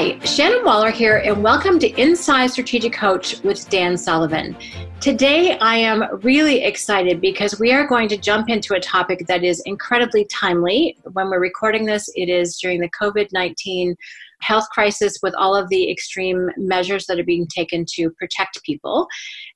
Hi, Shannon Waller here, and welcome to Inside Strategic Coach with Dan Sullivan. Today, I am really excited because we are going to jump into a topic that is incredibly timely. When we're recording this, it is during the COVID 19 health crisis with all of the extreme measures that are being taken to protect people.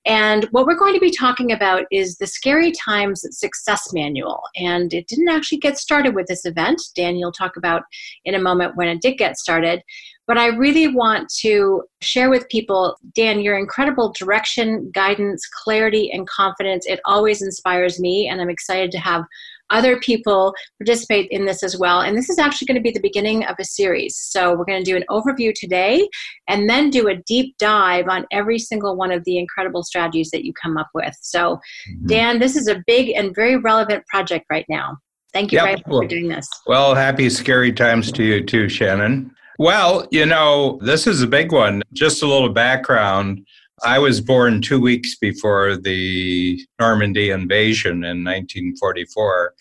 And what we're going to be talking about is the Scary Times Success Manual. And it didn't actually get started with this event. Dan, you'll talk about in a moment when it did get started. But I really want to share with people, Dan, your incredible direction, guidance, clarity, and confidence. It always inspires me, and I'm excited to have other people participate in this as well. And this is actually going to be the beginning of a series. So we're going to do an overview today and then do a deep dive on every single one of the incredible strategies that you come up with. So, mm-hmm. Dan, this is a big and very relevant project right now. Thank you yep. very much for doing this. Well, happy scary times to you too, Shannon. Well, you know, this is a big one. Just a little background. I was born two weeks before the Normandy invasion in 1944.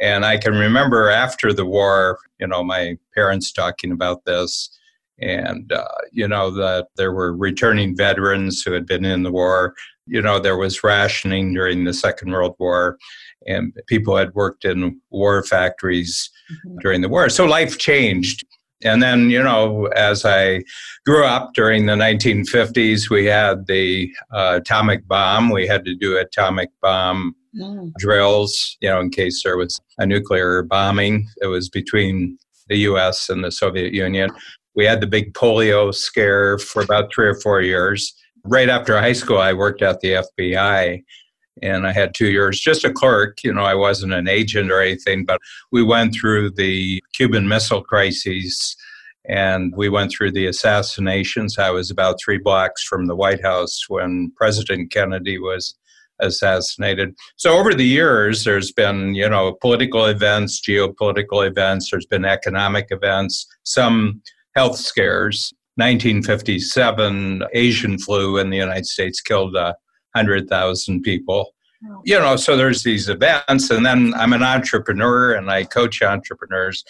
And I can remember after the war, you know, my parents talking about this. And, uh, you know, that there were returning veterans who had been in the war. You know, there was rationing during the Second World War, and people had worked in war factories mm-hmm. during the war. So life changed. And then, you know, as I grew up during the 1950s, we had the uh, atomic bomb. We had to do atomic bomb mm. drills, you know, in case there was a nuclear bombing. It was between the US and the Soviet Union. We had the big polio scare for about three or four years. Right after high school, I worked at the FBI and I had two years just a clerk. You know, I wasn't an agent or anything, but we went through the Cuban Missile Crisis and we went through the assassinations. I was about three blocks from the White House when President Kennedy was assassinated. So over the years, there's been, you know, political events, geopolitical events, there's been economic events, some health scares. 1957 Asian flu in the United States killed uh, 100,000 people. You know, so there's these events, and then I'm an entrepreneur and I coach entrepreneurs.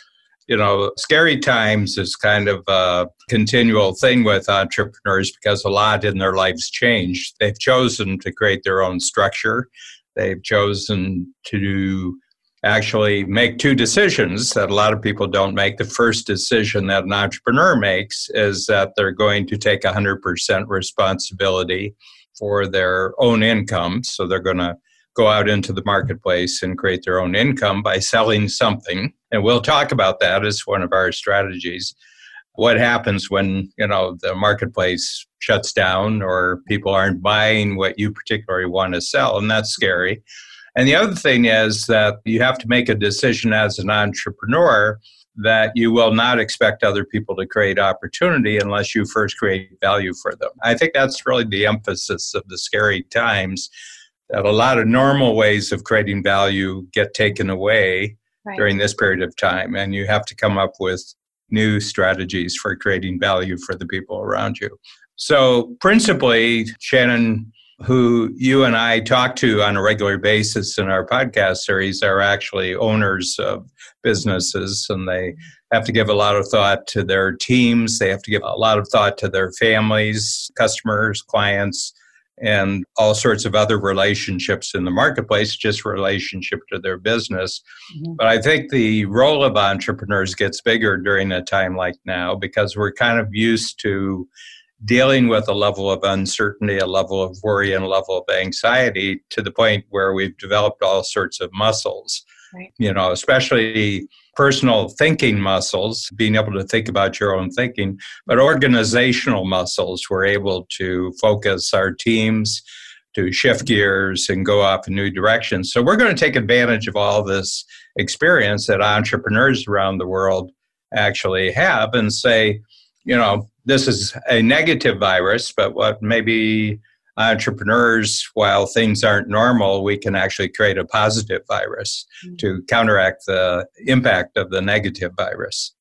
You know, scary times is kind of a continual thing with entrepreneurs because a lot in their lives changed. They've chosen to create their own structure, they've chosen to actually make two decisions that a lot of people don't make. The first decision that an entrepreneur makes is that they're going to take 100% responsibility for their own income. So they're going to go out into the marketplace and create their own income by selling something. And we'll talk about that as one of our strategies. What happens when, you know, the marketplace shuts down or people aren't buying what you particularly want to sell and that's scary. And the other thing is that you have to make a decision as an entrepreneur that you will not expect other people to create opportunity unless you first create value for them. I think that's really the emphasis of the scary times that a lot of normal ways of creating value get taken away right. during this period of time and you have to come up with new strategies for creating value for the people around you. So, principally, Shannon who you and I talk to on a regular basis in our podcast series are actually owners of businesses and they have to give a lot of thought to their teams. They have to give a lot of thought to their families, customers, clients, and all sorts of other relationships in the marketplace, just relationship to their business. Mm-hmm. But I think the role of entrepreneurs gets bigger during a time like now because we're kind of used to dealing with a level of uncertainty, a level of worry, and a level of anxiety to the point where we've developed all sorts of muscles. Right. You know, especially personal thinking muscles, being able to think about your own thinking, but organizational muscles. We're able to focus our teams, to shift gears and go off in new directions. So, we're going to take advantage of all this experience that entrepreneurs around the world actually have and say, you know, this is a negative virus, but what maybe entrepreneurs, while things aren't normal, we can actually create a positive virus mm-hmm. to counteract the impact of the negative virus.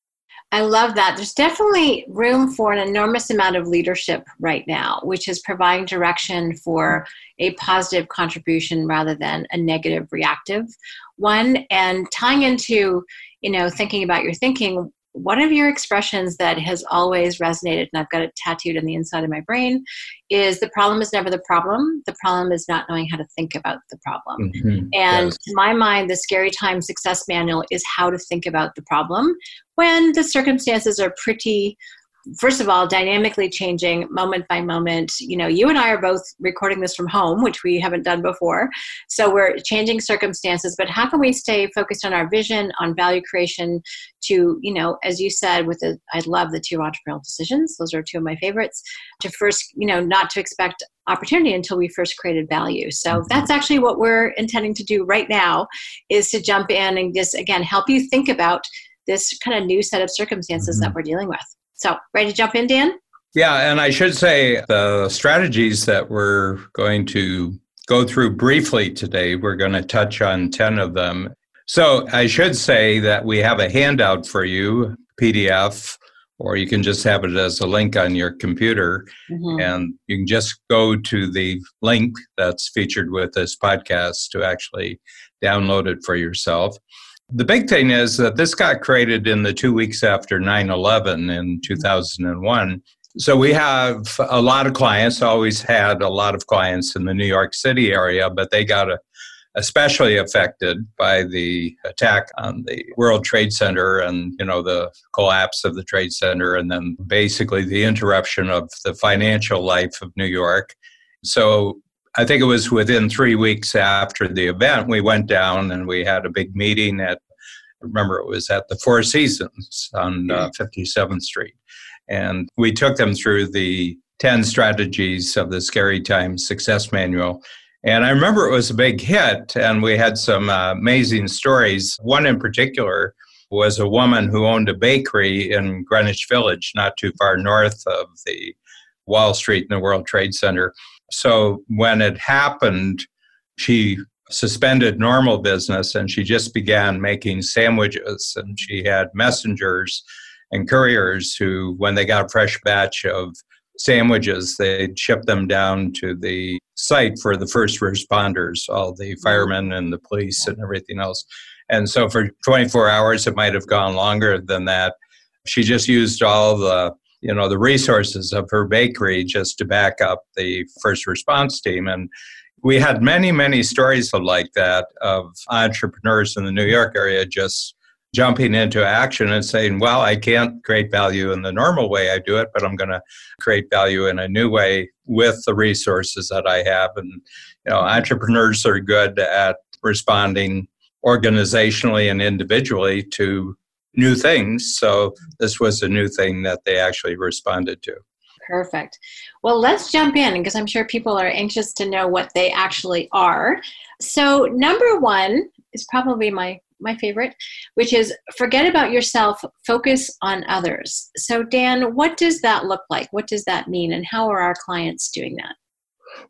I love that. There's definitely room for an enormous amount of leadership right now, which is providing direction for a positive contribution rather than a negative reactive one. And tying into, you know, thinking about your thinking, one of your expressions that has always resonated, and I've got it tattooed on the inside of my brain, is the problem is never the problem. The problem is not knowing how to think about the problem. Mm-hmm. And yes. to my mind, the Scary Time Success Manual is how to think about the problem when the circumstances are pretty first of all dynamically changing moment by moment. You know you and i are both recording this from home which we haven't done before. So we're changing circumstances but how can we stay focused on our vision on value creation to you know as you said with the i love the two entrepreneurial decisions. Those are two of my favorites. To first you know not to expect opportunity until we first created value. So mm-hmm. that's actually what we're intending to do right now is to jump in and just again help you think about this kind of new set of circumstances mm-hmm. that we're dealing with so, ready to jump in, Dan? Yeah, and I should say the strategies that we're going to go through briefly today, we're going to touch on 10 of them. So, I should say that we have a handout for you, PDF, or you can just have it as a link on your computer. Mm-hmm. And you can just go to the link that's featured with this podcast to actually download it for yourself. The big thing is that this got created in the two weeks after 9 11 in 2001. So we have a lot of clients, always had a lot of clients in the New York City area, but they got especially affected by the attack on the World Trade Center and you know the collapse of the Trade Center and then basically the interruption of the financial life of New York. So I think it was within three weeks after the event, we went down and we had a big meeting at, remember, it was at the Four Seasons on uh, 57th Street. And we took them through the 10 strategies of the Scary Times Success Manual. And I remember it was a big hit, and we had some uh, amazing stories. One in particular was a woman who owned a bakery in Greenwich Village, not too far north of the Wall Street and the World Trade Center so when it happened, she suspended normal business and she just began making sandwiches. And she had messengers and couriers who, when they got a fresh batch of sandwiches, they'd ship them down to the site for the first responders, all the mm-hmm. firemen and the police and everything else. And so for 24 hours, it might have gone longer than that. She just used all the you know the resources of her bakery just to back up the first response team. And we had many many stories like that of entrepreneurs in the new york area just jumping into action and saying well i can't create value in the normal way i do it but i'm going to create value in a new way with the resources that i have. And you know entrepreneurs are good at responding organizationally and individually to new things. So this was a new thing that they actually responded to. Perfect. Well, let's jump in because I'm sure people are anxious to know what they actually are. So, number one is probably my my favorite, which is forget about yourself, focus on others. So, Dan, what does that look like? What does that mean? And how are our clients doing that?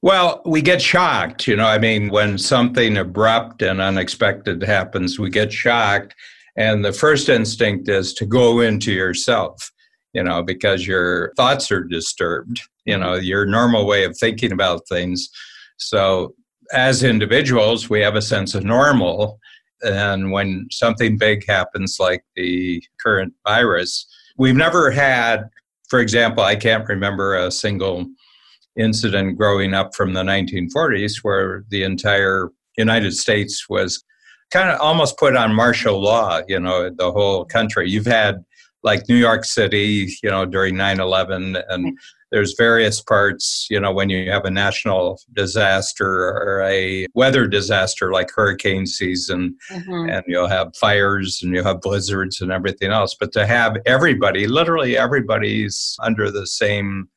Well, we get shocked. You know, I mean, when something abrupt and unexpected happens, we get shocked. And the first instinct is to go into yourself, you know, because your thoughts are disturbed, you know, mm-hmm. your normal way of thinking about things. So, as individuals, we have a sense of normal. And when something big happens, like the current virus, we've never had, for example, I can't remember a single incident growing up from the 1940s where the entire United States was kind of almost put on martial law, you know, the whole country. You've had like New York City, you know, during 9 11, and there's various parts, you know, when you have a national disaster or a weather disaster like hurricane season, mm-hmm. and you'll have fires and you'll have blizzards and everything else. But to have everybody, literally everybody's under the same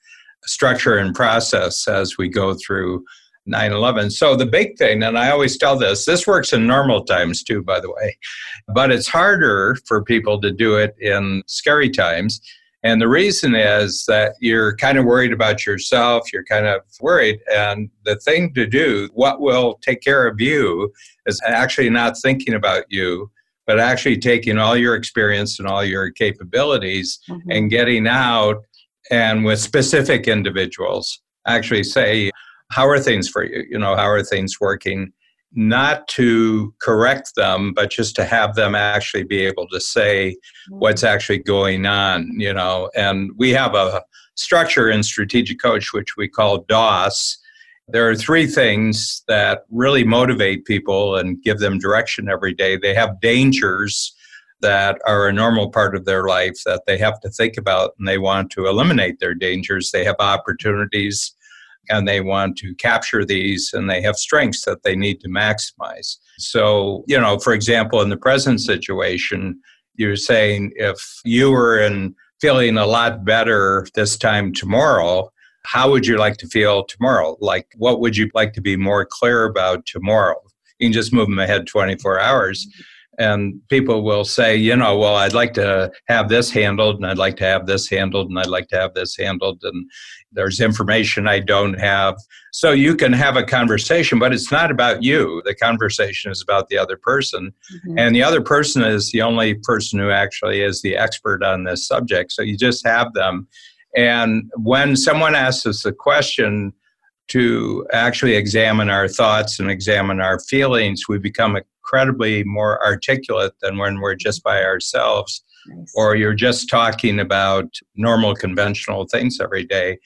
structure and process as we go through 9 11. So the big thing, and I always tell this, this works in normal times too, by the way, but it's harder for people to do it in scary times. And the reason is that you're kind of worried about yourself, you're kind of worried. And the thing to do, what will take care of you, is actually not thinking about you, but actually taking all your experience and all your capabilities mm-hmm. and getting out and with specific individuals actually say, how are things for you? You know, how are things working? not to correct them, but just to have them actually be able to say mm-hmm. what's actually going on, you know. And we have a structure in Strategic Coach, which we call DOS. There are three things that really motivate people and give them direction every day. They have dangers that are a normal part of their life that they have to think about and they want to eliminate their dangers. They have opportunities and they want to capture these and they have strengths that they need to maximize. So, you know, for example, in the present situation, you're saying if you were in feeling a lot better this time tomorrow, how would you like to feel tomorrow? Like, what would you like to be more clear about tomorrow? You can just move them ahead 24 hours and people will say, you know, well, I'd like to have this handled, and I'd like to have this handled, and I'd like to have this handled, and there's information I don't have. So you can have a conversation, but it's not about you. The conversation is about the other person, mm-hmm. and the other person is the only person who actually is the expert on this subject. So you just have them. And when someone asks us a question, to actually examine our thoughts and examine our feelings, we become incredibly more articulate than when we're just by ourselves nice. or you're just talking about normal conventional things every day.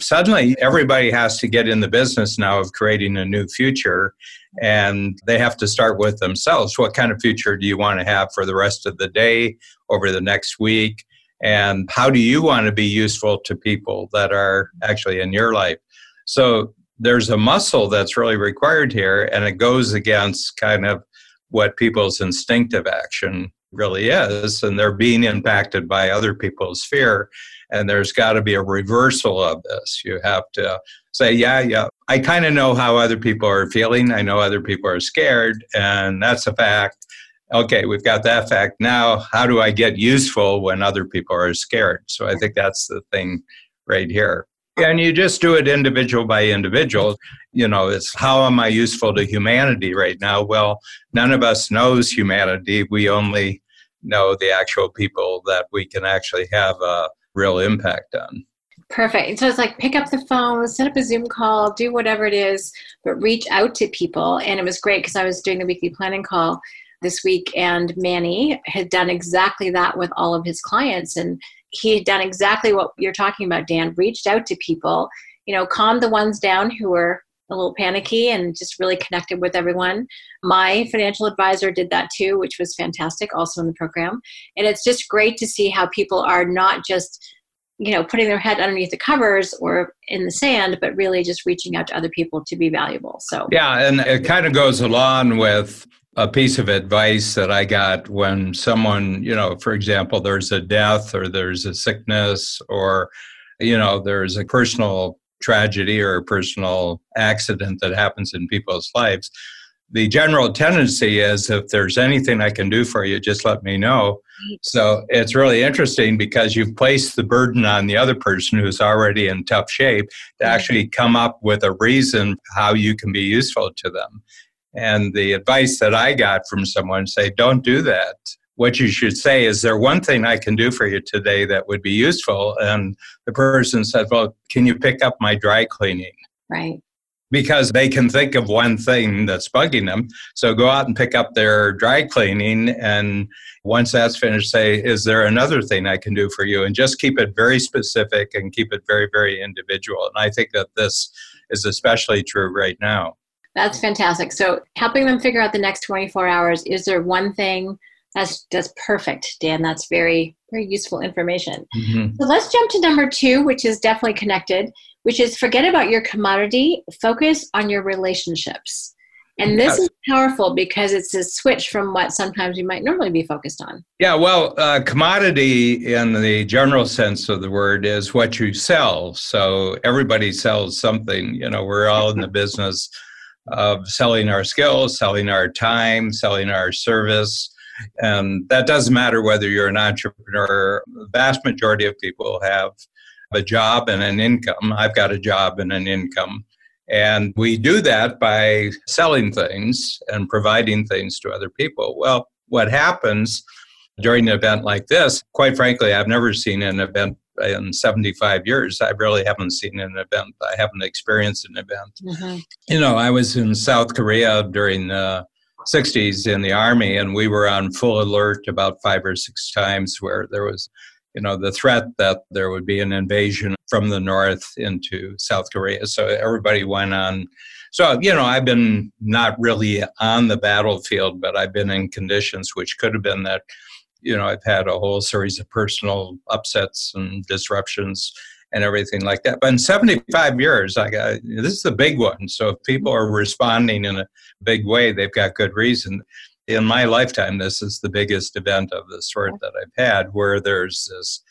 Suddenly, everybody has to get in the business now of creating a new future, and they have to start with themselves. What kind of future do you want to have for the rest of the day, over the next week? And how do you want to be useful to people that are actually in your life? So there's a muscle that's really required here, and it goes against kind of what people's instinctive action really is, and they're being impacted by other people's fear. And there's got to be a reversal of this. You have to say, yeah, yeah, I kind of know how other people are feeling. I know other people are scared, and that's a fact. Okay, we've got that fact. Now, how do I get useful when other people are scared? So I think that's the thing right here. And you just do it individual by individual. You know, it's how am I useful to humanity right now? Well, none of us knows humanity. We only know the actual people that we can actually have a real impact on. Perfect. So it's like pick up the phone, set up a Zoom call, do whatever it is, but reach out to people. And it was great because I was doing the weekly planning call this week, and Manny had done exactly that with all of his clients. And he had done exactly what you're talking about, Dan, reached out to people, you know, calmed the ones down who were a little panicky and just really connected with everyone. My financial advisor did that too, which was fantastic, also in the program. And it's just great to see how people are not just, you know, putting their head underneath the covers or in the sand, but really just reaching out to other people to be valuable. So, yeah, and it kind of goes along with a piece of advice that I got when someone, you know, for example, there's a death or there's a sickness or, you know, there's a personal tragedy or a personal accident that happens in people's lives. The general tendency is if there's anything I can do for you, just let me know. So it's really interesting because you've placed the burden on the other person who's already in tough shape to actually come up with a reason how you can be useful to them. And the advice that I got from someone say, don't do that. What you should say is there one thing I can do for you today that would be useful? And the person said, Well, can you pick up my dry cleaning? Right. Because they can think of one thing that's bugging them. So go out and pick up their dry cleaning. And once that's finished, say, Is there another thing I can do for you? And just keep it very specific and keep it very, very individual. And I think that this is especially true right now. That's fantastic. So helping them figure out the next 24 hours, is there one thing that's that's perfect, Dan? That's very, very useful information. Mm-hmm. So let's jump to number two, which is definitely connected, which is forget about your commodity, focus on your relationships. And this is powerful because it's a switch from what sometimes you might normally be focused on. Yeah, well, uh, commodity in the general sense of the word is what you sell. So everybody sells something. You know, we're all in the business of selling our skills, selling our time, selling our service. And that doesn't matter whether you're an entrepreneur. The vast majority of people have a job and an income. I've got a job and an income. And we do that by selling things and providing things to other people. Well, what happens during an event like this, quite frankly, I've never seen an event in 75 years, I really haven't seen an event. I haven't experienced an event. Mm-hmm. You know, I was in South Korea during the 60s in the Army, and we were on full alert about five or six times where there was, you know, the threat that there would be an invasion from the north into South Korea. So everybody went on. So, you know, I've been not really on the battlefield, but I've been in conditions which could have been that you know, I've had a whole series of personal upsets and disruptions and everything like that. But in 75 years, I got this is the big one. So if people are responding in a big way, they've got good reason. In my lifetime, this is the biggest event of the sort that I've had where there's this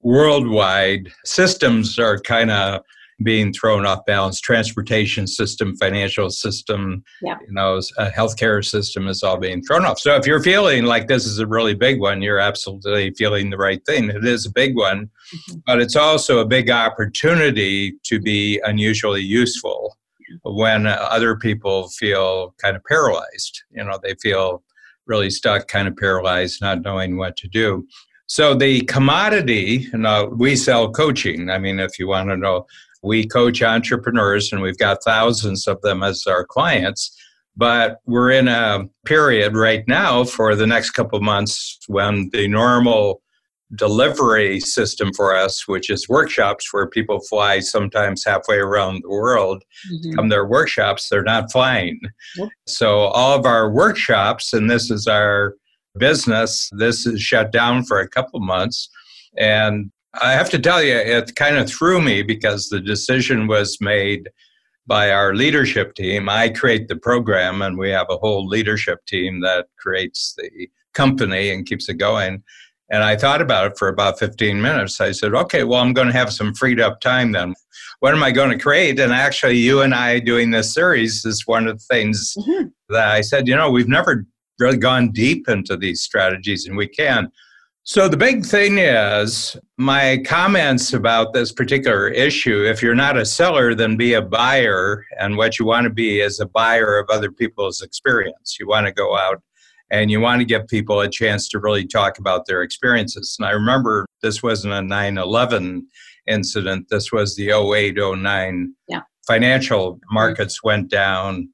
worldwide systems are kind of being thrown off balance. Transportation system, financial system, yeah. you know, a healthcare system is all being thrown off. So if you're feeling like this is a really big one, you're absolutely feeling the right thing. It is a big one, mm-hmm. but it's also a big opportunity to be unusually useful when other people feel kind of paralyzed. You know, they feel really stuck, kind of paralyzed, not knowing what to do. So the commodity, you know, we sell coaching. I mean, if you want to know we coach entrepreneurs, and we've got thousands of them as our clients. But we're in a period right now for the next couple months when the normal delivery system for us, which is workshops where people fly sometimes halfway around the world, mm-hmm. come their workshops, they're not flying. Yep. So all of our workshops, and this is our business, this is shut down for a couple months. And I have to tell you, it kind of threw me because the decision was made by our leadership team. I create the program, and we have a whole leadership team that creates the company and keeps it going. And I thought about it for about 15 minutes. I said, okay, well, I'm going to have some freed up time then. What am I going to create? And actually, you and I doing this series is one of the things mm-hmm. that I said, you know, we've never really gone deep into these strategies, and we can. So, the big thing is my comments about this particular issue. If you're not a seller, then be a buyer. And what you want to be is a buyer of other people's experience. You want to go out and you want to give people a chance to really talk about their experiences. And I remember this wasn't a 9 11 incident, this was the 08 09 yeah. financial mm-hmm. markets went down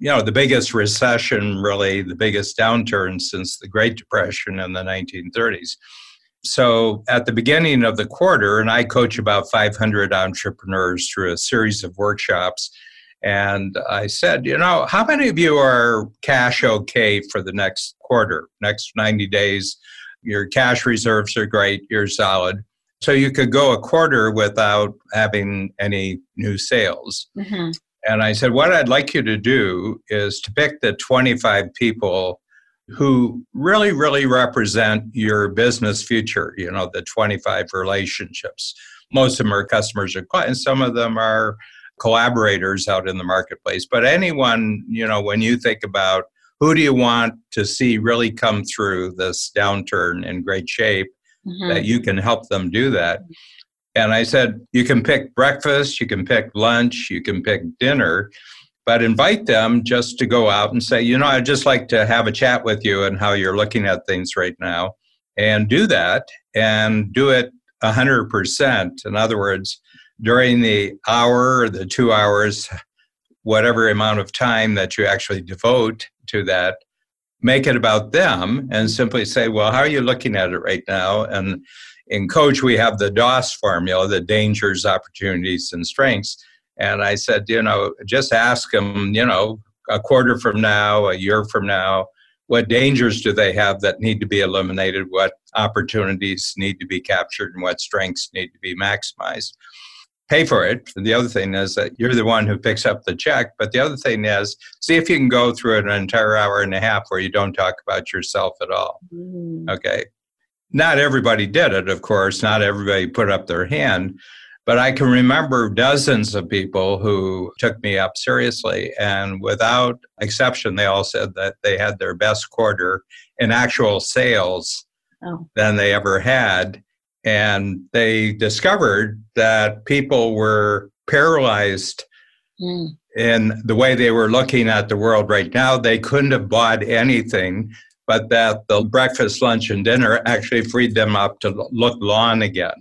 you know, the biggest recession, really, the biggest downturn since the Great Depression in the 1930s. So at the beginning of the quarter, and I coach about 500 entrepreneurs through a series of workshops. And I said, you know, how many of you are cash okay for the next quarter, next 90 days? Your cash reserves are great, you're solid. So you could go a quarter without having any new sales. Mm-hmm. And I said, What I'd like you to do is to pick the 25 people who really, really represent your business future, you know, the 25 relationships. Most of them are customers or clients, some of them are collaborators out in the marketplace. But anyone, you know, when you think about who do you want to see really come through this downturn in great shape, mm-hmm. that you can help them do that. And I said, you can pick breakfast, you can pick lunch, you can pick dinner, but invite them just to go out and say, you know, I'd just like to have a chat with you and how you're looking at things right now. And do that and do it 100%. In other words, during the hour or the two hours, whatever amount of time that you actually devote to that, make it about them and simply say, well, how are you looking at it right now? And in coach we have the dos formula the dangers opportunities and strengths. And i said you know just ask them you know a quarter from now a year from now what dangers do they have that need to be eliminated? What opportunities need to be captured and what strengths need to be maximized? Pay for it. The other thing is that you're the one who picks up the check. But the other thing is see if you can go through an entire hour and a half where you don't talk about yourself at all. Mm. okay not everybody did it, of course, not everybody put up their hand. But I can remember dozens of people who took me up seriously. And without exception, they all said that they had their best quarter in actual sales oh. than they ever had. And they discovered that people were paralyzed mm. in the way they were looking at the world right now. They couldn't have bought anything but that the breakfast, lunch, and dinner actually freed them up to look long again.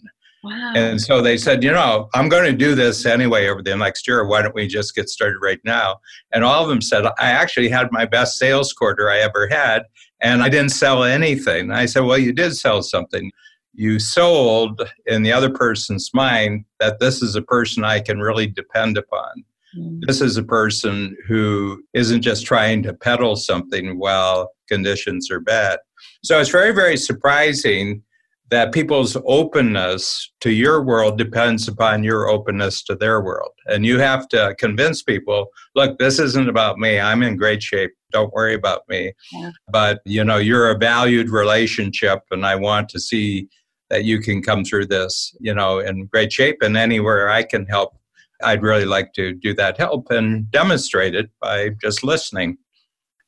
Wow. And so they said, you know, I'm going to do this anyway over the next year. Why don't we just get started right now? And all of them said, I actually had my best sales quarter I ever had, and I didn't sell anything. I said, well, you did sell something. You sold in the other person's mind that this is a person I can really depend upon. Mm. This is a person who isn't just trying to peddle something while conditions are bad. So it's very, very surprising that people's openness to your world depends upon your openness to their world. And you have to convince people look, this isn't about me. I'm in great shape. Don't worry about me. Yeah. But, you know, you're a valued relationship, and I want to see that you can come through this, you know, in great shape. And anywhere I can help, I'd really like to do that help and demonstrate it by just listening.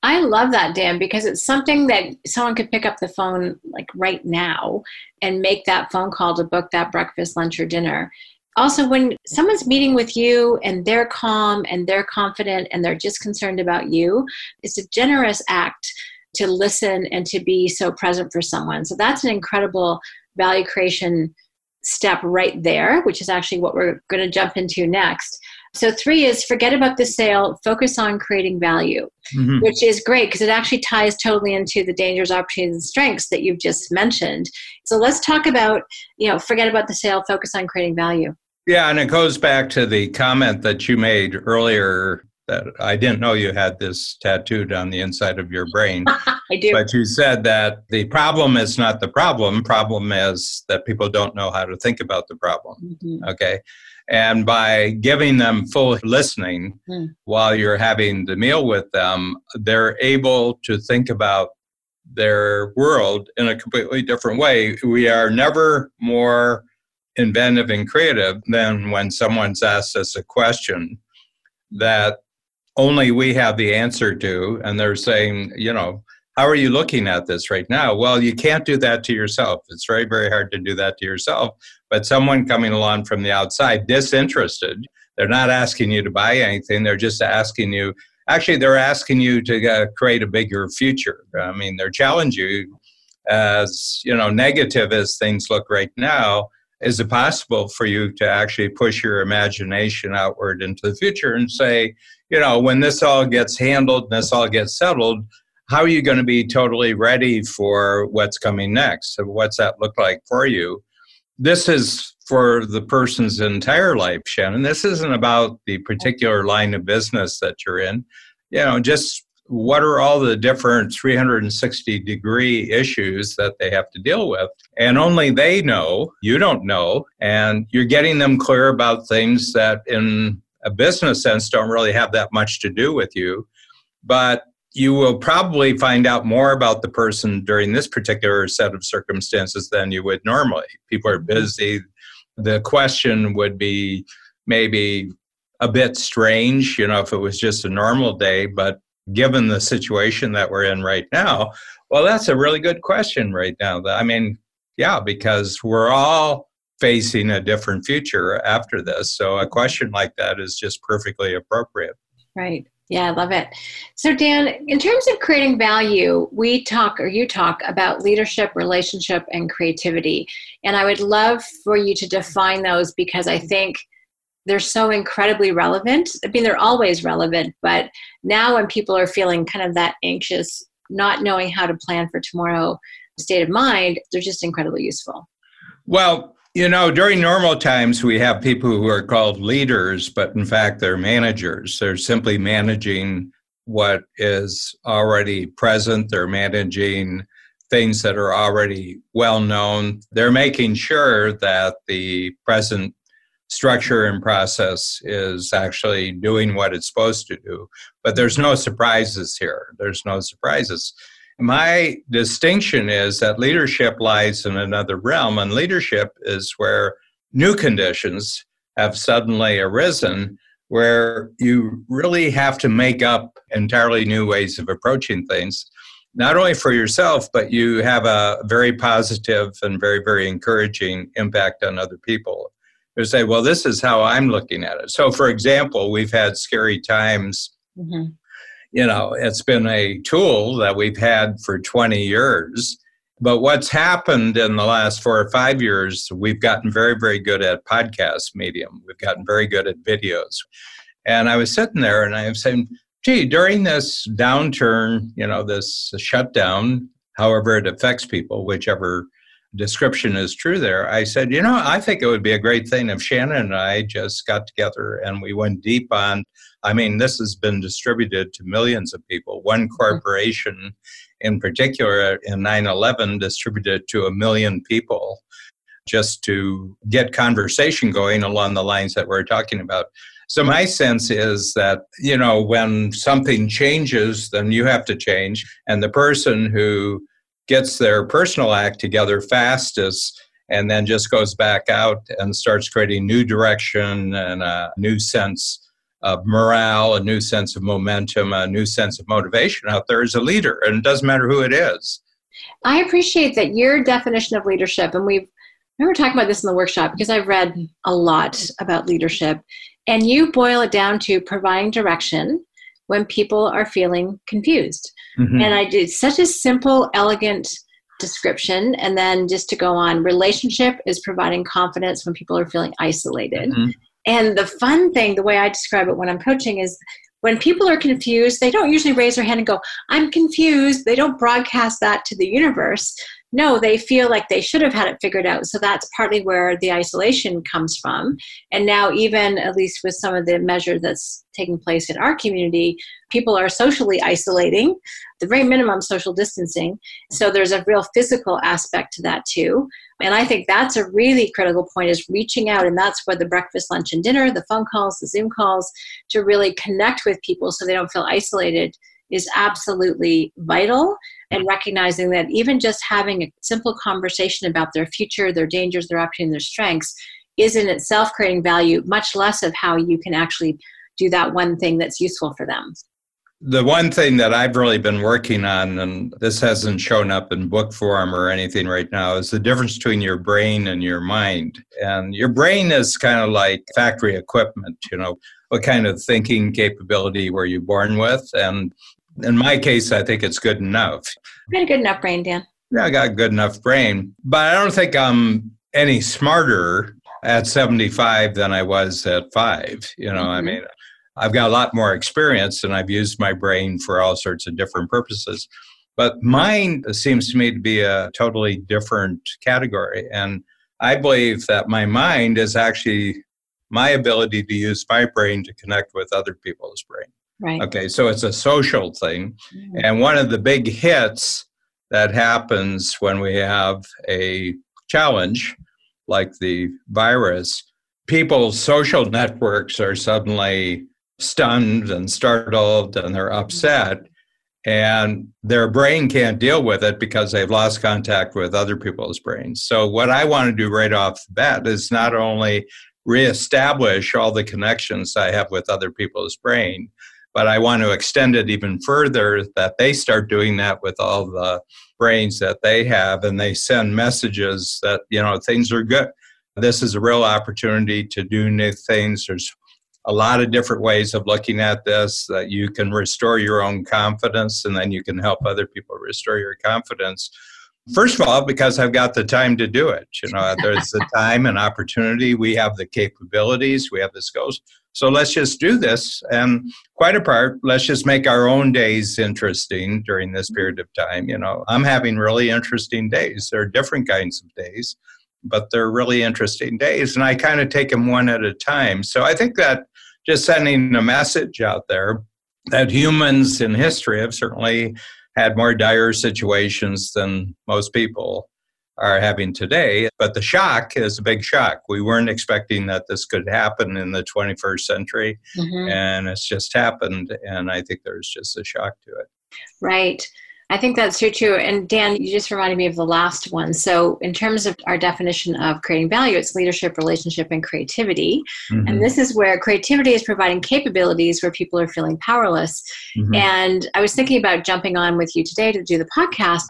I love that, Dan, because it's something that someone could pick up the phone like right now and make that phone call to book that breakfast, lunch, or dinner. Also, when someone's meeting with you and they're calm and they're confident and they're just concerned about you, it's a generous act to listen and to be so present for someone. So that's an incredible value creation step right there, which is actually what we're going to jump into next. So, three is forget about the sale, focus on creating value, mm-hmm. which is great because it actually ties totally into the dangers, opportunities, and strengths that you've just mentioned. So, let's talk about, you know, forget about the sale, focus on creating value. Yeah, and it goes back to the comment that you made earlier that I didn't know you had this tattooed on the inside of your brain. I do. But you said that the problem is not the problem. Problem is that people don't know how to think about the problem. Mm-hmm. Okay. And by giving them full listening mm. while you're having the meal with them, they're able to think about their world in a completely different way. We are never more inventive and creative than when someone's asked us a question that only we have the answer to, and they're saying, you know, how are you looking at this right now? Well, you can't do that to yourself. It's very, very hard to do that to yourself. But someone coming along from the outside, disinterested, they're not asking you to buy anything. They're just asking you, actually, they're asking you to uh, create a bigger future. I mean, they're challenging you as, you know, negative as things look right now. Is it possible for you to actually push your imagination outward into the future and say, you know, when this all gets handled and this all gets settled, how are you going to be totally ready for what's coming next? So what's that look like for you? This is for the person's entire life, Shannon. This isn't about the particular line of business that you're in. You know, just what are all the different 360 degree issues that they have to deal with? And only they know, you don't know, and you're getting them clear about things that in a business sense don't really have that much to do with you. But you will probably find out more about the person during this particular set of circumstances than you would normally. People are mm-hmm. busy. The question would be maybe a bit strange, you know, if it was just a normal day, but given the situation that we're in right now, well, that's a really good question right now. I mean, yeah, because we're all facing a different future after this. So a question like that is just perfectly appropriate. Right. Yeah, I love it. So, Dan, in terms of creating value, we talk or you talk about leadership, relationship, and creativity. And I would love for you to define those because I think they're so incredibly relevant. I mean, they're always relevant, but now when people are feeling kind of that anxious, not knowing how to plan for tomorrow state of mind, they're just incredibly useful. Well, you know, during normal times, we have people who are called leaders, but in fact, they're managers. They're simply managing what is already present, they're managing things that are already well known. They're making sure that the present structure and process is actually doing what it's supposed to do. But there's no surprises here. There's no surprises. My distinction is that leadership lies in another realm, and leadership is where new conditions have suddenly arisen where you really have to make up entirely new ways of approaching things, not only for yourself, but you have a very positive and very, very encouraging impact on other people. You say, well, this is how I'm looking at it. So, for example, we've had scary times mm-hmm you know, it's been a tool that we've had for 20 years But what's happened in the last four or five years, we've gotten very, very good at podcast medium. We've gotten very good at videos. And I was sitting there and I was saying, gee, during this downturn, you know, this shutdown, however it affects people, whichever description is true there, I said, you know, I think it would be a great thing if Shannon and I just got together and we went deep on. I mean, this has been distributed to millions of people. One mm-hmm. corporation in particular in 9 11 distributed to a million people just to get conversation going along the lines that we're talking about. So my sense is that, you know, when something changes, then you have to change. And the person who gets their personal act together fastest and then just goes back out and starts creating new direction and a new sense of morale, a new sense of momentum, a new sense of motivation out there as a leader. And it doesn't matter who it is. I appreciate that your definition of leadership, and we've we were talking about this in the workshop because I've read a lot about leadership, and you boil it down to providing direction when people are feeling confused. Mm-hmm. And I did such a simple, elegant description. And then just to go on, relationship is providing confidence when people are feeling isolated. Mm-hmm. And the fun thing, the way I describe it when I'm coaching, is when people are confused, they don't usually raise their hand and go, I'm confused. They don't broadcast that to the universe no, they feel like they should have had it figured out. So that's partly where the isolation comes from. And now, even at least with some of the measure that's taking place in our community, people are socially isolating, the very minimum social distancing. So there's a real physical aspect to that too. And I think that's a really critical point is reaching out. And that's where the breakfast, lunch, and dinner, the phone calls, the Zoom calls, to really connect with people so they don't feel isolated is absolutely vital and recognizing that even just having a simple conversation about their future, their dangers, their opportunities, their strengths is in itself creating value, much less of how you can actually do that one thing that's useful for them. The one thing that I've really been working on, and this hasn't shown up in book form or anything right now, is the difference between your brain and your mind. And your brain is kind of like factory equipment, you know, what kind of thinking capability were you born with? And in my case, I think it's good enough. You got a good enough brain, Dan. Yeah, I got a good enough brain, but I don't think I'm any smarter at 75 than I was at five. You know, mm-hmm. I mean, I've got a lot more experience and I've used my brain for all sorts of different purposes. But mind seems to me to be a totally different category. And I believe that my mind is actually my ability to use my brain to connect with other people's brain. Right. Okay, so it's a social thing. Mm-hmm. And one of the big hits that happens when we have a challenge like the virus, people's social networks are suddenly stunned and startled and they're upset and their brain can't deal with it because they've lost contact with other people's brains. So, what I want to do right off the bat is not only reestablish all the connections I have with other people's brain, but I want to extend it even further that they start doing that with all the brains that they have and they send messages that, you know, things are good. This is a real opportunity to do new things. There's a lot of different ways of looking at this that you can restore your own confidence and then you can help other people restore your confidence. First of all, because I've got the time to do it. You know, there's the time and opportunity. We have the capabilities, we have the skills. So let's just do this. And quite apart, let's just make our own days interesting during this period of time. You know, I'm having really interesting days. There are different kinds of days, but they're really interesting days. And I kind of take them one at a time. So I think that just sending a message out there that humans in history have certainly had more dire situations than most people are having today. But the shock is a big shock. We weren't expecting that this could happen in the 21st century, mm-hmm. and it's just happened. And I think there's just a shock to it. Right. I think that's true too. And Dan, you just reminded me of the last one. So, in terms of our definition of creating value, it's leadership, relationship, and creativity. Mm-hmm. And this is where creativity is providing capabilities where people are feeling powerless. Mm-hmm. And I was thinking about jumping on with you today to do the podcast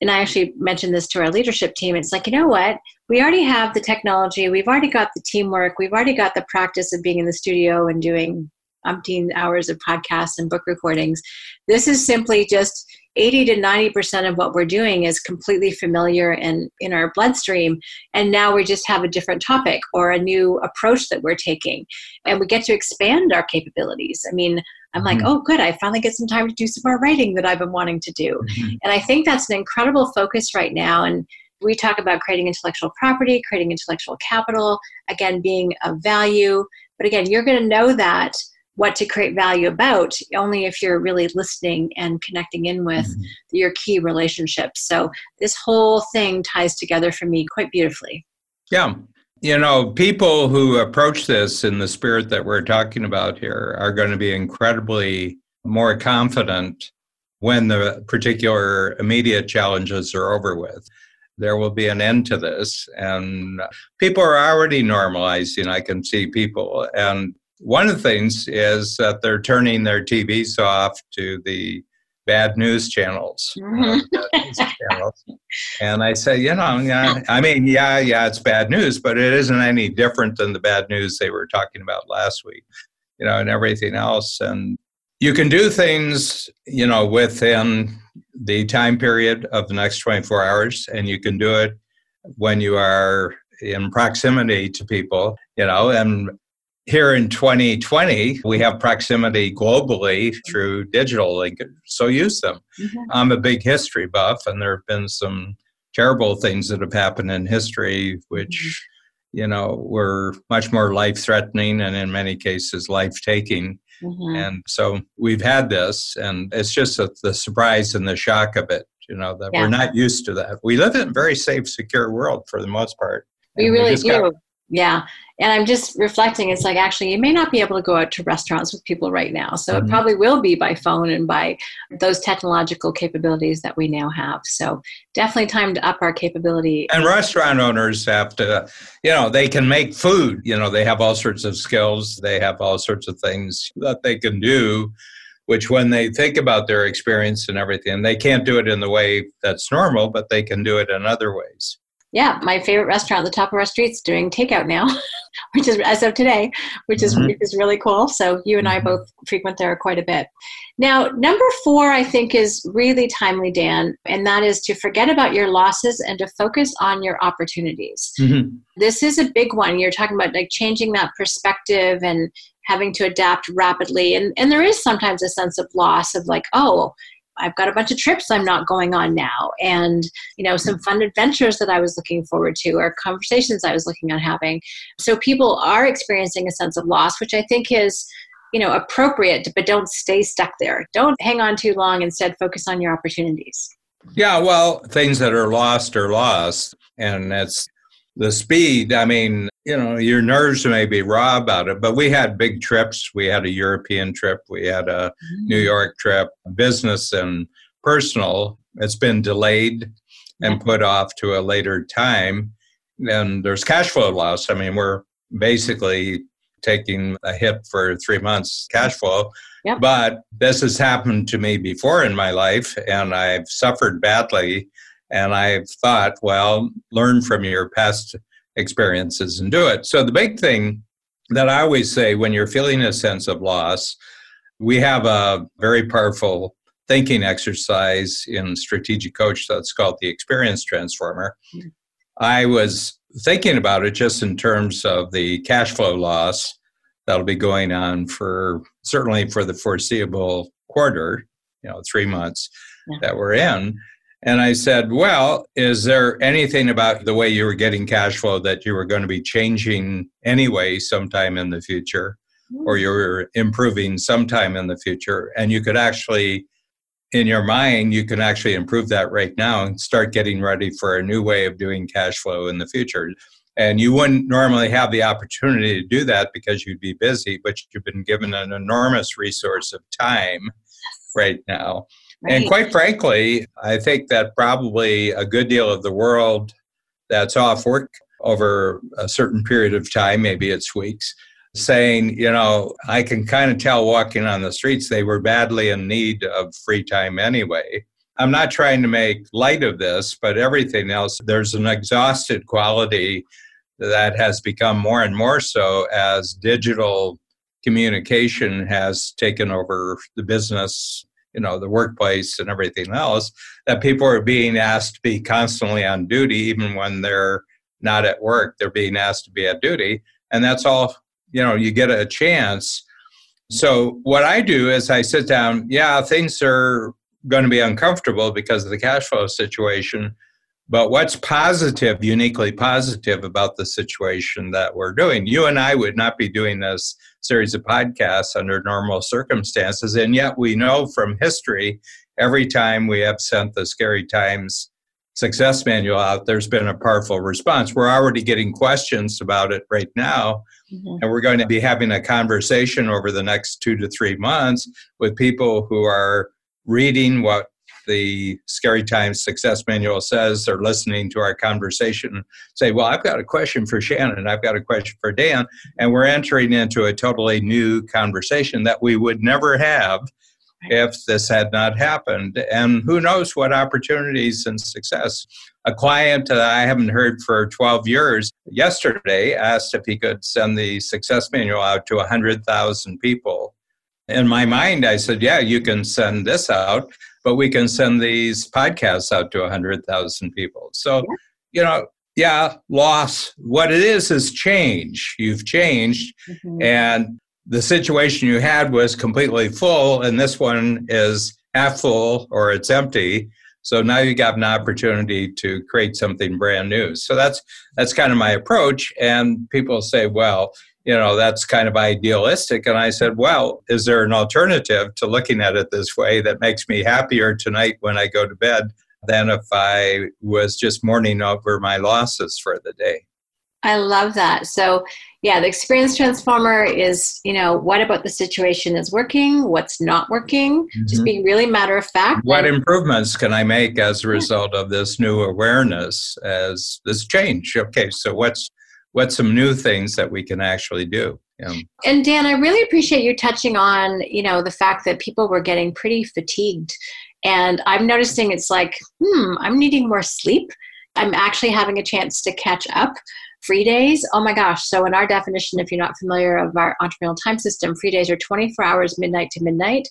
and I actually mentioned this to our leadership team. It's like, you know what? We already have the technology, we've already got the teamwork, we've already got the practice of being in the studio and doing umpteen hours of podcasts and book recordings. This is simply just 80 to 90% of what we're doing is completely familiar and in our bloodstream. And now we just have a different topic or a new approach that we're taking. And we get to expand our capabilities. I mean, I'm like, mm-hmm. oh, good, I finally get some time to do some more writing that I've been wanting to do. Mm-hmm. And I think that's an incredible focus right now. And we talk about creating intellectual property, creating intellectual capital, again, being of value. But again, you're going to know that what to create value about only if you're really listening and connecting in with mm-hmm. your key relationships. So this whole thing ties together for me quite beautifully. Yeah. You know, people who approach this in the spirit that we're talking about here are going to be incredibly more confident when the particular immediate challenges are over with. There will be an end to this. And people are already normalizing. I can see people. And one of the things is that they're turning their TVs off to the bad news channels. Mm-hmm. Uh, news channels. And I say, you know, yeah, I mean, yeah, yeah, it's bad news, but it isn't any different than the bad news they were talking about last week, you know, and everything else. And you can do things, you know, within the time period of the next 24 hours, and you can do it when you are in proximity to people, you know, and here in 2020, we have proximity globally through digital so use them. Mm-hmm. I'm a big history buff, and there have been some terrible things that have happened in history, which, mm-hmm. you know, were much more life threatening and in many cases life taking. Mm-hmm. And so we've had this, and it's just a, the surprise and the shock of it, you know, that yeah. we're not used to that. We live in a very safe, secure world for the most part. We really we do. Got, yeah. And I'm just reflecting, it's like actually, you may not be able to go out to restaurants with people right now. So mm-hmm. it probably will be by phone and by those technological capabilities that we now have. So definitely time to up our capability. And restaurant owners have to, you know, they can make food. You know, they have all sorts of skills, they have all sorts of things that they can do which when they think about their experience and everything, they can't do it in the way that's normal, but they can do it in other ways yeah, my favorite restaurant at the top of our streets doing takeout now, which is as of today, which is mm-hmm. which is really cool. So you and I mm-hmm. both frequent there quite a bit. Now, number four, I think is really timely, Dan, and that is to forget about your losses and to focus on your opportunities. Mm-hmm. This is a big one. You're talking about like changing that perspective and having to adapt rapidly, and and there is sometimes a sense of loss of like, oh I've got a bunch of trips I'm not going on now, and you know some fun adventures that I was looking forward to, or conversations I was looking on having. So people are experiencing a sense of loss, which I think is you know appropriate, but don't stay stuck there. Don't hang on too long. Instead, focus on your opportunities. Yeah, well, things that are lost are lost, and that's the speed. I mean, you know, your nerves may be raw about it, but we had big trips. We had a European trip, we had a mm-hmm. New York trip, business and personal. It's been delayed and put off to a later time. And there's cash flow loss. I mean, we're basically taking a hit for three months cash flow. Yep. But this has happened to me before in my life, and I've suffered badly. And I've thought, well, learn from your past experiences and do it. So the big thing that I always say when you're feeling a sense of loss, we have a very powerful thinking exercise in strategic coach that's called the experience transformer. I was thinking about it just in terms of the cash flow loss that'll be going on for certainly for the foreseeable quarter, you know, 3 months yeah. that we're in. And I said, Well, is there anything about the way you were getting cash flow that you were going to be changing anyway sometime in the future, mm-hmm. or you were improving sometime in the future? And you could actually, in your mind, you can actually improve that right now and start getting ready for a new way of doing cash flow in the future. And you wouldn't normally have the opportunity to do that because you'd be busy, but you've been given an enormous resource of time right now. Right. And quite frankly, I think that probably a good deal of the world that's off work over a certain period of time, maybe it's weeks, saying, you know, I can kind of tell walking on the streets they were badly in need of free time anyway. I'm not trying to make light of this, but everything else, there's an exhausted quality that has become more and more so as digital communication has taken over the business you know, the workplace and everything else, that people are being asked to be constantly on duty, even when they're not at work, they're being asked to be at duty. And that's all, you know, you get a chance. So what I do is I sit down, yeah, things are going to be uncomfortable because of the cash flow situation. But what's positive, uniquely positive about the situation that we're doing? You and I would not be doing this series of podcasts under normal circumstances. And yet we know from history, every time we have sent the Scary Times success manual out, there's been a powerful response. We're already getting questions about it right now. Mm-hmm. And we're going to be having a conversation over the next two to three months with people who are reading what the Scary Times Success Manual says, or listening to our conversation, say, Well, I've got a question for Shannon, I've got a question for Dan, and we're entering into a totally new conversation that we would never have if this had not happened. And who knows what opportunities and success. A client that I haven't heard for 12 years yesterday asked if he could send the success manual out to 100,000 people. In my mind, I said, Yeah, you can send this out but we can send these podcasts out to 100,000 people. So, you know, yeah, loss. What it is is change. You've changed, mm-hmm. and the situation you had was completely full, and this one is half full or it's empty. So now you got an opportunity to create something brand new. So that's that's kind of my approach. And people say, well, you know, that's kind of idealistic. And I said, well, is there an alternative to looking at it this way that makes me happier tonight when I go to bed than if I was just mourning over my losses for the day? I love that. So, yeah, the experience transformer is, you know, what about the situation is working, what's not working, mm-hmm. just being really matter of fact. What improvements can I make as a result of this new awareness as this change? Okay, so what's what's some new things that we can actually do? Yeah. and dan i really appreciate you touching on you know the fact that people were getting pretty fatigued. And i'm noticing it's like hmm i'm needing more sleep. I'm actually having a chance to catch up. Free days oh my gosh. So in our definition if you're not familiar of our entrepreneurial time system free days are 24 hours midnight to midnight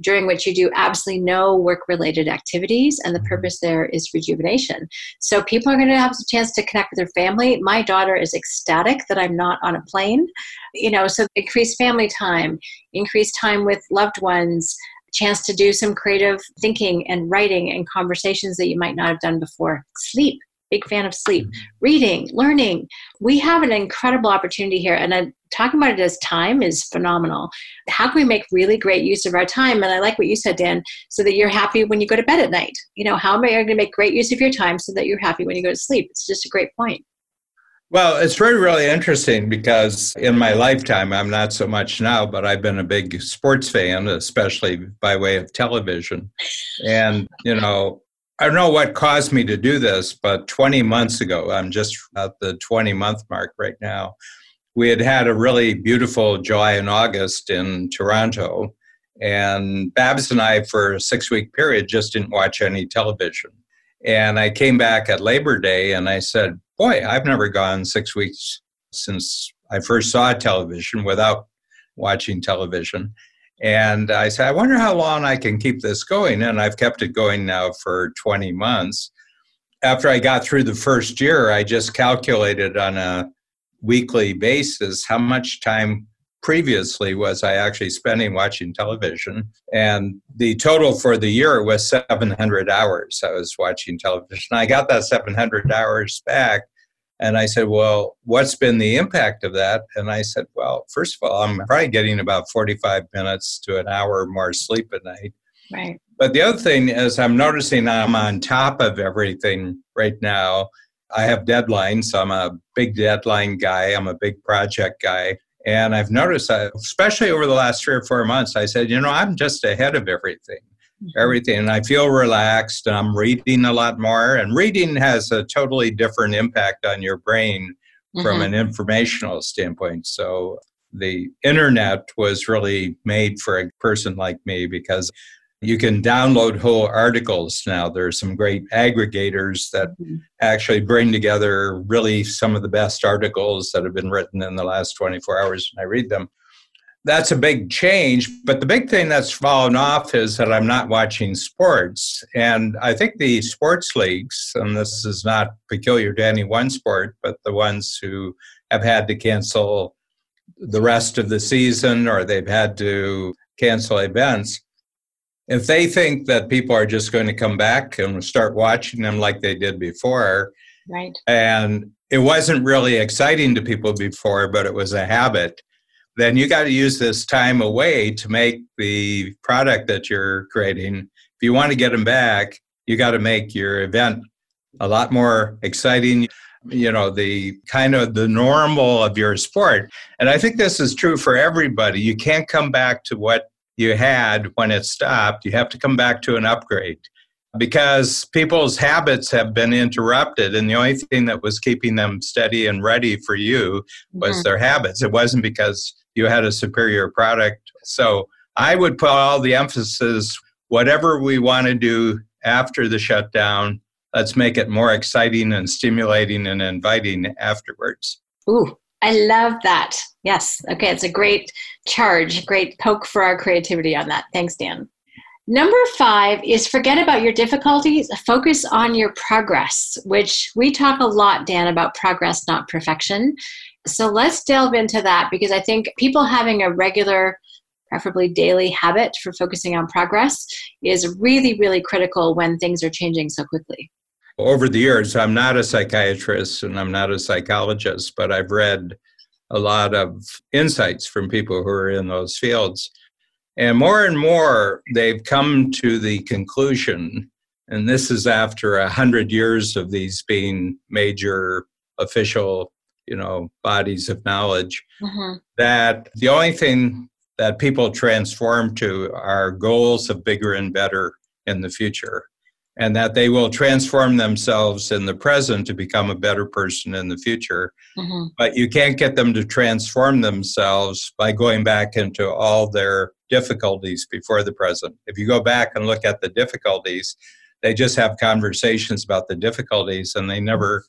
during which you do absolutely no work related activities and the mm-hmm. purpose there is rejuvenation. So people are going to have a chance to connect with their family. My daughter is ecstatic that i'm not on a plane you know so increase family time increase time with loved ones chance to do some creative thinking and writing and conversations that you might not have done before. Sleep big fan of sleep. Reading learning. We have an incredible opportunity here and I'm talking about it as time is phenomenal. How can we make really great use of our time? And i like what you said dan so that you're happy when you go to bed at night. You know how am i going to make great use of your time so that you're happy when you go to sleep? It's just a great point. Well, it's really, really interesting because in my lifetime, I'm not so much now, but I've been a big sports fan, especially by way of television. And, you know, I don't know what caused me to do this, but 20 months ago, I'm just at the 20 month mark right now, we had had a really beautiful July and August in Toronto. And Babs and I, for a six week period, just didn't watch any television. And I came back at Labor Day and I said, Boy, I've never gone six weeks since I first saw television without watching television. And I said, I wonder how long I can keep this going. And I've kept it going now for 20 months. After I got through the first year, I just calculated on a weekly basis how much time previously was I actually spending watching television. And the total for the year was 700 hours I was watching television. I got that 700 hours back and I said, Well, what's been the impact of that? And I said, Well, first of all, I'm probably getting about 45 minutes to an hour more sleep at night. Right. But the other thing is, I'm noticing I'm on top of everything right now. I have deadlines. I'm a big deadline guy, I'm a big project guy. And I've noticed, that, especially over the last three or four months, I said, you know, I'm just ahead of everything. Mm-hmm. everything. And I feel relaxed and I'm reading a lot more. And reading has a totally different impact on your brain mm-hmm. from an informational standpoint. So the internet was really made for a person like me because you can download whole articles now. There are some great aggregators that mm-hmm. actually bring together really some of the best articles that have been written in the last 24 hours, and I read them. That's a big change. But the big thing that's fallen off is that I'm not watching sports. And I think the sports leagues, and this is not peculiar to any one sport, but the ones who have had to cancel the rest of the season or they've had to cancel events, if they think that people are just going to come back and start watching them like they did before, right? And it wasn't really exciting to people before, but it was a habit. Then you got to use this time away to make the product that you're creating. If you want to get them back, you got to make your event a lot more exciting you know the kind of the normal of your sport. And i think this is true for everybody. You can't come back to what you had when it stopped, you have to come back to an upgrade. Because people's habits have been interrupted and the only thing that was keeping them steady and ready for you was mm-hmm. their habits. It wasn't because you had a superior product so i would put all the emphasis whatever we want to do after the shutdown let's make it more exciting and stimulating and inviting afterwards ooh I love that. Yes. Okay. It's a great charge, great poke for our creativity on that. Thanks, Dan. Number five is forget about your difficulties, focus on your progress, which we talk a lot, Dan, about progress, not perfection. So let's delve into that because I think people having a regular, preferably daily habit for focusing on progress is really, really critical when things are changing so quickly over the years, I'm not a psychiatrist and I'm not a psychologist, but I've read a lot of insights from people who are in those fields. And more and more, they've come to the conclusion, and this is after a hundred years of these being major official, you know, bodies of knowledge, mm-hmm. that the only thing that people transform to are goals of bigger and better in the future and that they will transform themselves in the present to become a better person in the future. Mm-hmm. But you can't get them to transform themselves by going back into all their difficulties before the present. If you go back and look at the difficulties, they just have conversations about the difficulties and they never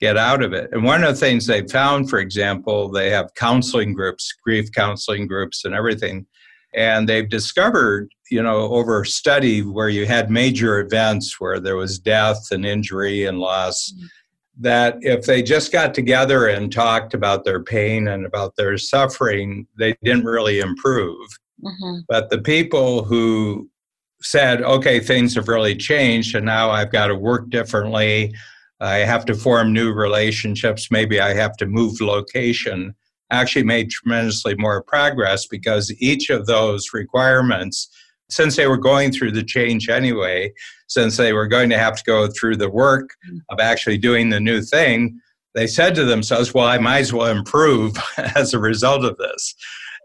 get out of it. And one of the things they found, for example, they have counseling groups, grief counseling groups, and everything and they've discovered, you know, over study where you had major events where there was death and injury and loss, mm-hmm. that if they just got together and talked about their pain and about their suffering, they didn't really improve. Mm-hmm. But the people who said, okay, things have really changed and now I've got to work differently. I have to form new relationships. Maybe I have to move location actually made tremendously more progress because each of those requirements, since they were going through the change anyway, since they were going to have to go through the work of actually doing the new thing, they said to themselves, well, I might as well improve as a result of this.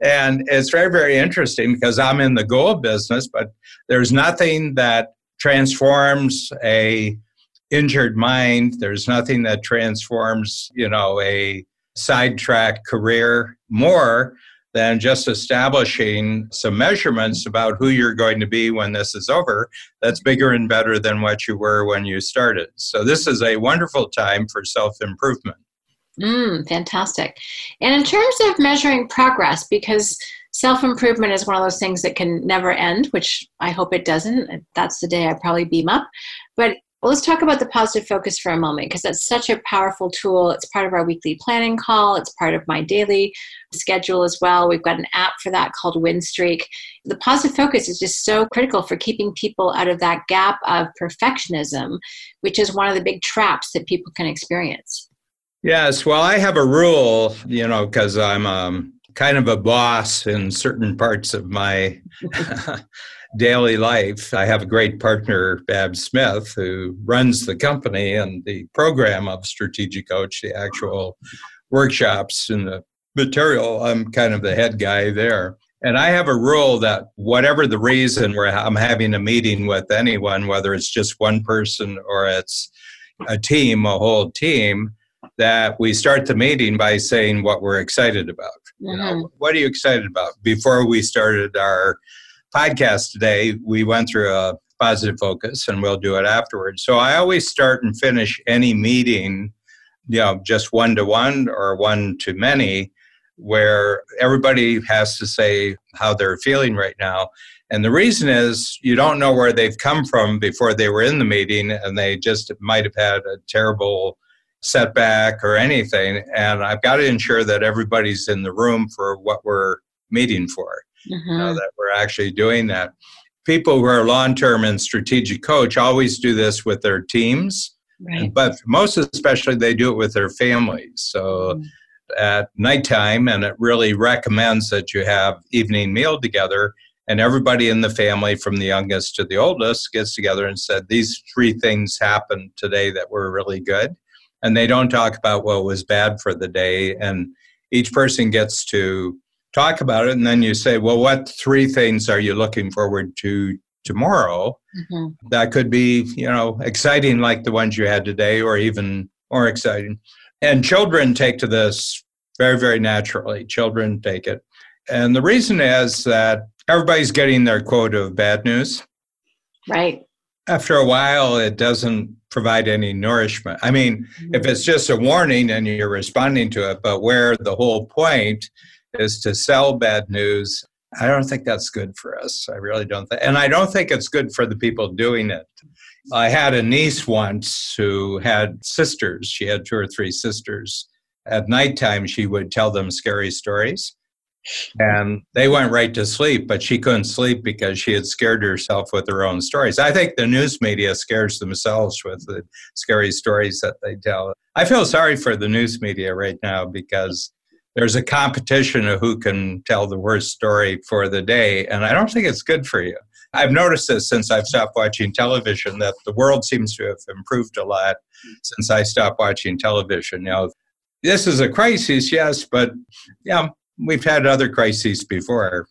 And it's very, very interesting because I'm in the goal business, but there's nothing that transforms a injured mind. There's nothing that transforms, you know, a sidetrack career more than just establishing some measurements about who you're going to be when this is over that's bigger and better than what you were when you started. So, this is a wonderful time for self improvement. Mm, fantastic. And in terms of measuring progress, because self improvement is one of those things that can never end, which I hope it doesn't. That's the day I probably beam up. But well, let's talk about the positive focus for a moment because that's such a powerful tool. It's part of our weekly planning call, it's part of my daily schedule as well. We've got an app for that called Winstreak. The positive focus is just so critical for keeping people out of that gap of perfectionism, which is one of the big traps that people can experience. Yes, well, I have a rule, you know, because I'm um, kind of a boss in certain parts of my daily life, I have a great partner, Babs Smith, who runs the company and the program of Strategic Coach, the actual workshops and the material. I'm kind of the head guy there. And I have a rule that whatever the reason where I'm having a meeting with anyone, whether it's just one person or it's a team, a whole team, that we start the meeting by saying what we're excited about. Mm-hmm. You know, mm-hmm. what are you excited about? Before we started our podcast today, we went through a positive focus and we'll do it afterwards. So I always start and finish any meeting, you know, just one to one or one to many where everybody has to say how they're feeling right now. And the reason is you don't know where they've come from before they were in the meeting, and they just might have had a terrible setback or anything. And I've got to ensure that everybody's in the room for what we're meeting for, mm-hmm. know, that we're actually doing that. People who are long term and strategic coach always do this with their teams, right. but most especially they do it with their families. So mm-hmm. at nighttime, and it really recommends that you have evening meal together and everybody in the family from the youngest to the oldest gets together and said these three things happened today that were really good and they don't talk about what was bad for the day and each person gets to talk about it and then you say well what three things are you looking forward to tomorrow mm-hmm. that could be you know exciting like the ones you had today or even more exciting and children take to this very very naturally children take it and the reason is that everybody's getting their quota of bad news. Right. After a while, it doesn't provide any nourishment. I mean, mm-hmm. if it's just a warning and you're responding to it, but where the whole point is to sell bad news, I don't think that's good for us. I really don't think. And I don't think it's good for the people doing it. I had a niece once who had sisters. She had two or three sisters. At nighttime, she would tell them scary stories and they went right to sleep but she couldn't sleep because she had scared herself with her own stories i think the news media scares themselves with the scary stories that they tell i feel sorry for the news media right now because there's a competition of who can tell the worst story for the day and i don't think it's good for you i've noticed this since i've stopped watching television that the world seems to have improved a lot since i stopped watching television you know this is a crisis yes but yeah we've had other crises before.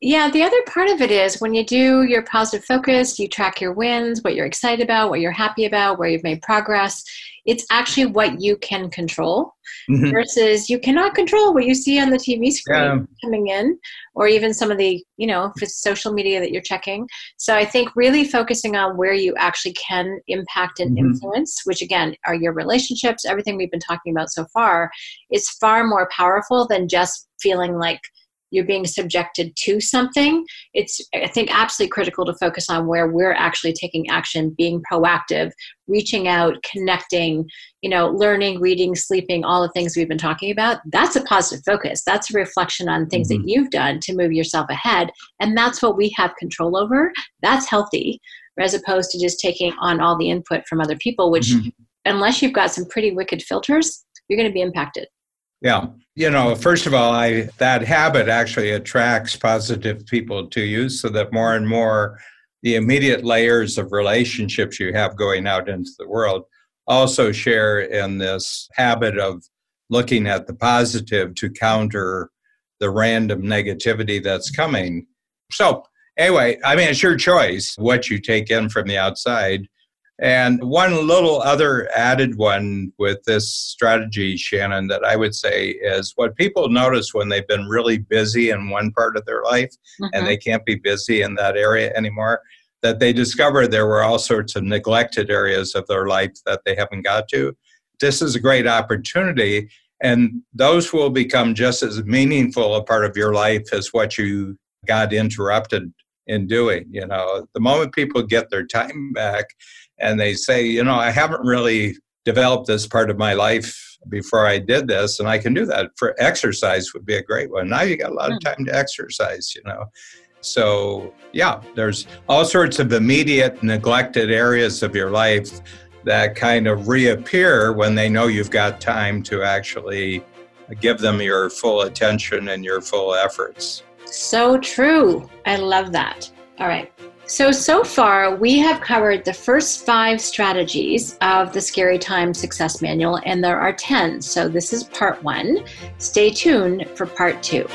Yeah, the other part of it is when you do your positive focus, you track your wins, what you're excited about, what you're happy about, where you've made progress. It's actually what you can control mm-hmm. versus you cannot control what you see on the TV screen yeah. coming in or even some of the, you know, if it's social media that you're checking. So I think really focusing on where you actually can impact and mm-hmm. influence, which again are your relationships, everything we've been talking about so far, is far more powerful than just feeling like you're being subjected to something it's i think absolutely critical to focus on where we're actually taking action being proactive reaching out connecting you know learning reading sleeping all the things we've been talking about that's a positive focus that's a reflection on things mm-hmm. that you've done to move yourself ahead and that's what we have control over that's healthy as opposed to just taking on all the input from other people which mm-hmm. unless you've got some pretty wicked filters you're going to be impacted yeah. You know, first of all, I that habit actually attracts positive people to you so that more and more the immediate layers of relationships you have going out into the world also share in this habit of looking at the positive to counter the random negativity that's coming. So, anyway, I mean, it's your choice what you take in from the outside. And one little other added one with this strategy, Shannon, that I would say is what people notice when they've been really busy in one part of their life mm-hmm. and they can't be busy in that area anymore, that they discover there were all sorts of neglected areas of their life that they haven't got to. This is a great opportunity, and those will become just as meaningful a part of your life as what you got interrupted in doing. You know, the moment people get their time back, and they say, you know, I haven't really developed this part of my life before I did this, and I can do that. For exercise would be a great one. Now you got a lot of hmm. time to exercise, you know. So yeah, there's all sorts of immediate neglected areas of your life that kind of reappear when they know you've got time to actually give them your full attention and your full efforts. So true. I love that. All right. So, so far, we have covered the first five strategies of the Scary Time Success Manual, and there are 10. So, this is part one. Stay tuned for part two.